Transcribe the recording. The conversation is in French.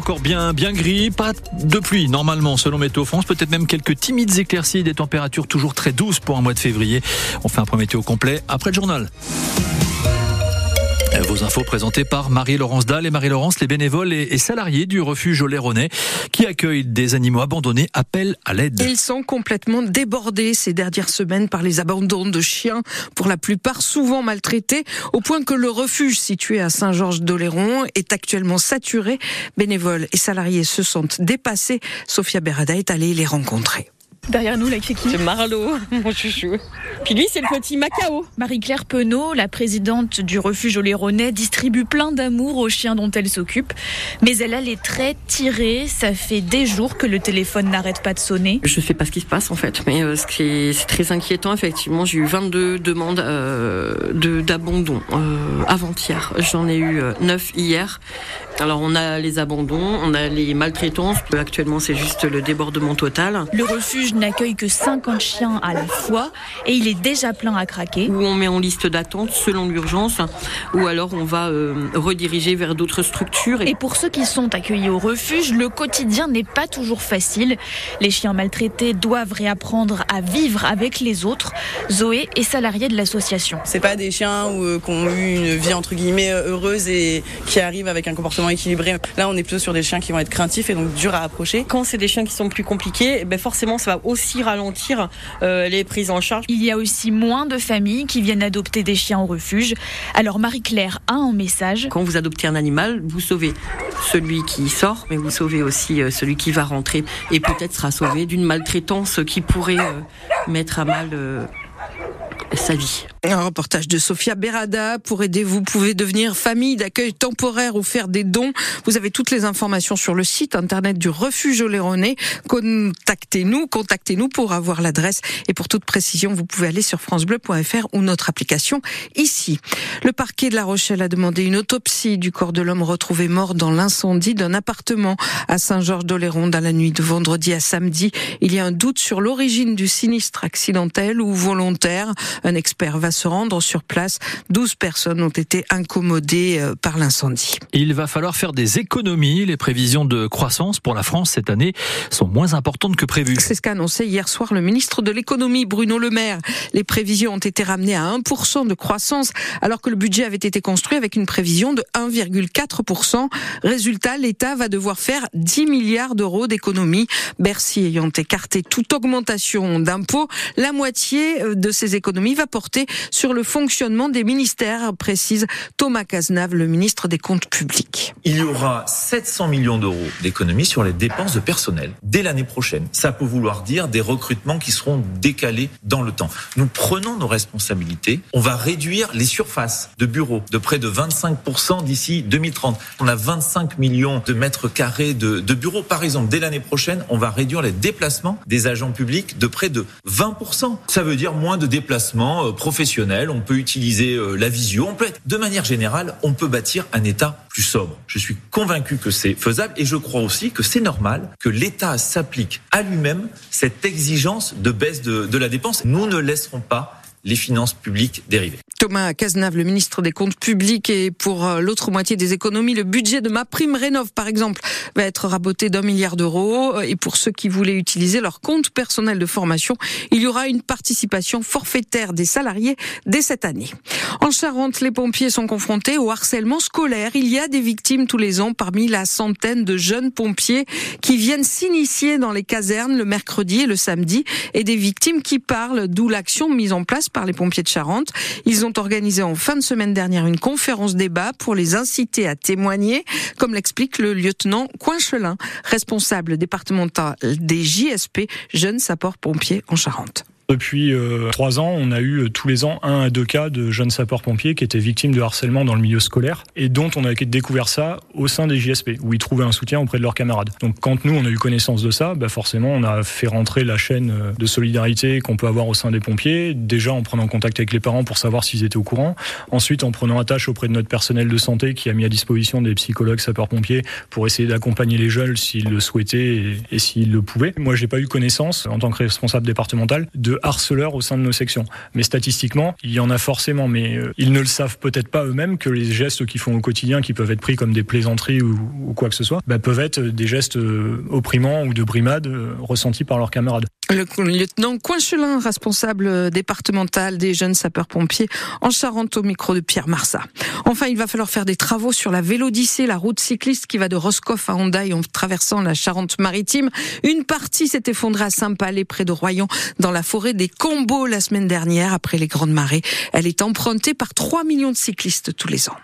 encore bien, gris, pas de pluie normalement selon Météo France, peut-être même quelques timides éclaircies, des températures toujours très douces pour un mois de février. On fait un point météo complet après le journal. Vos infos présentées par Marie-Laurence Dalle et Marie-Laurence, les bénévoles et salariés du refuge Oléronais qui accueillent des animaux abandonnés appellent à l'aide. Ils sont complètement débordés ces dernières semaines par les abandons de chiens, pour la plupart souvent maltraités, au point que le refuge situé à Saint-Georges-d'Oléron est actuellement saturé. Bénévoles et salariés se sentent dépassés. Sophia Berada est allée les rencontrer. Derrière nous, là, c'est qui C'est Marlo, mon chouchou. Puis lui, c'est le petit Macao. Marie-Claire Penaud, la présidente du refuge Oléronais, distribue plein d'amour aux chiens dont elle s'occupe. Mais elle a les traits tirés. Ça fait des jours que le téléphone n'arrête pas de sonner. Je sais pas ce qui se passe, en fait. Mais euh, c'est très inquiétant, effectivement. J'ai eu 22 demandes euh, d'abandon euh, avant-hier. J'en ai eu 9 hier. Alors, on a les abandons, on a les maltraitances. Actuellement, c'est juste le débordement total. Le refuge n'accueille que 50 chiens à la fois et il est déjà plein à craquer. Ou on met en liste d'attente selon l'urgence, ou alors on va euh, rediriger vers d'autres structures. Et pour ceux qui sont accueillis au refuge, le quotidien n'est pas toujours facile. Les chiens maltraités doivent réapprendre à vivre avec les autres. Zoé est salariée de l'association. C'est pas des chiens euh, qui ont eu une vie entre guillemets euh, heureuse et qui arrivent avec un comportement équilibré. Là, on est plutôt sur des chiens qui vont être craintifs et donc durs à approcher. Quand c'est des chiens qui sont plus compliqués, eh ben forcément, ça va aussi ralentir les prises en charge. Il y a aussi moins de familles qui viennent adopter des chiens au refuge. Alors Marie-Claire a un message. Quand vous adoptez un animal, vous sauvez celui qui sort, mais vous sauvez aussi euh, celui qui va rentrer et peut-être sera sauvé d'une maltraitance qui pourrait euh, mettre à mal euh, sa vie. Un reportage de Sofia Berada. Pour aider, vous pouvez devenir famille d'accueil temporaire ou faire des dons. Vous avez toutes les informations sur le site internet du refuge Oléronais. Contactez-nous, contactez-nous pour avoir l'adresse. Et pour toute précision, vous pouvez aller sur francebleu.fr ou notre application ici. Le parquet de La Rochelle a demandé une autopsie du corps de l'homme retrouvé mort dans l'incendie d'un appartement à Saint-Georges-d'Oléron dans la nuit de vendredi à samedi. Il y a un doute sur l'origine du sinistre accidentel ou volontaire. Un expert va se rendre sur place. 12 personnes ont été incommodées euh, par l'incendie. Il va falloir faire des économies. Les prévisions de croissance pour la France cette année sont moins importantes que prévues. C'est ce qu'a annoncé hier soir le ministre de l'économie Bruno Le Maire. Les prévisions ont été ramenées à 1% de croissance alors que le budget avait été construit avec une prévision de 1,4%. Résultat, l'État va devoir faire 10 milliards d'euros d'économies. Bercy ayant écarté toute augmentation d'impôts, la moitié euh, de ces économies va porter sur le fonctionnement des ministères, précise Thomas Cazenave, le ministre des Comptes publics. Il y aura 700 millions d'euros d'économies sur les dépenses de personnel dès l'année prochaine. Ça peut vouloir dire des recrutements qui seront décalés dans le temps. Nous prenons nos responsabilités. On va réduire les surfaces de bureaux de près de 25% d'ici 2030. On a 25 millions de mètres carrés de, de bureaux. Par exemple, dès l'année prochaine, on va réduire les déplacements des agents publics de près de 20%. Ça veut dire moins de déplacements euh, professionnels. On peut utiliser euh, la visio. On peut être, de manière générale, on peut bâtir un État plus sobre. Je suis convaincu que c'est faisable et je crois aussi que c'est normal que l'État s'applique à lui-même cette exigence de baisse de, de la dépense. Nous ne laisserons pas les finances publiques dériver. Thomas Cazenave, le ministre des Comptes publics, et pour euh, l'autre moitié des économies, le budget de ma prime rénov, par exemple, va être raboté d'un milliard d'euros. Et pour ceux qui voulaient utiliser leur compte personnel de formation, il y aura une participation forfaitaire des salariés dès cette année. En Charente, les pompiers sont confrontés au harcèlement scolaire. Il y a des victimes tous les ans parmi la centaine de jeunes pompiers qui viennent s'initier dans les casernes le mercredi et le samedi, et des victimes qui parlent, d'où l'action mise en place par les pompiers de Charente. Ils ont organisé en fin de semaine dernière une conférence débat pour les inciter à témoigner, comme l'explique le lieutenant Coinchelin, responsable départemental des JSP, jeunes sapeurs-pompiers en Charente. Depuis euh, trois ans, on a eu euh, tous les ans un à deux cas de jeunes sapeurs-pompiers qui étaient victimes de harcèlement dans le milieu scolaire et dont on a découvert ça au sein des JSP, où ils trouvaient un soutien auprès de leurs camarades. Donc quand nous, on a eu connaissance de ça, bah forcément, on a fait rentrer la chaîne euh, de solidarité qu'on peut avoir au sein des pompiers, déjà en prenant contact avec les parents pour savoir s'ils étaient au courant, ensuite en prenant attache auprès de notre personnel de santé qui a mis à disposition des psychologues sapeurs-pompiers pour essayer d'accompagner les jeunes s'ils le souhaitaient et, et s'ils le pouvaient. Moi, j'ai pas eu connaissance, en tant que responsable départemental, de harceleurs au sein de nos sections. Mais statistiquement, il y en a forcément, mais euh, ils ne le savent peut-être pas eux-mêmes que les gestes qu'ils font au quotidien, qui peuvent être pris comme des plaisanteries ou, quoi que ce soit, bah, peuvent être des gestes euh, opprimants ou de brimade euh, ressentis par leurs camarades. Le lieutenant Coinchelin, responsable départemental des jeunes sapeurs-pompiers en Charente au micro de Pierre Marsat. Enfin, il va falloir faire des travaux sur la Vélodyssée, la route cycliste qui va de Roscoff à Hondaï en traversant la Charente-Maritime. Une partie s'est effondrée à Saint-Palais près de Royan dans la forêt des Combos la semaine dernière après les grandes marées. Elle est empruntée par 3 millions de cyclistes tous les ans.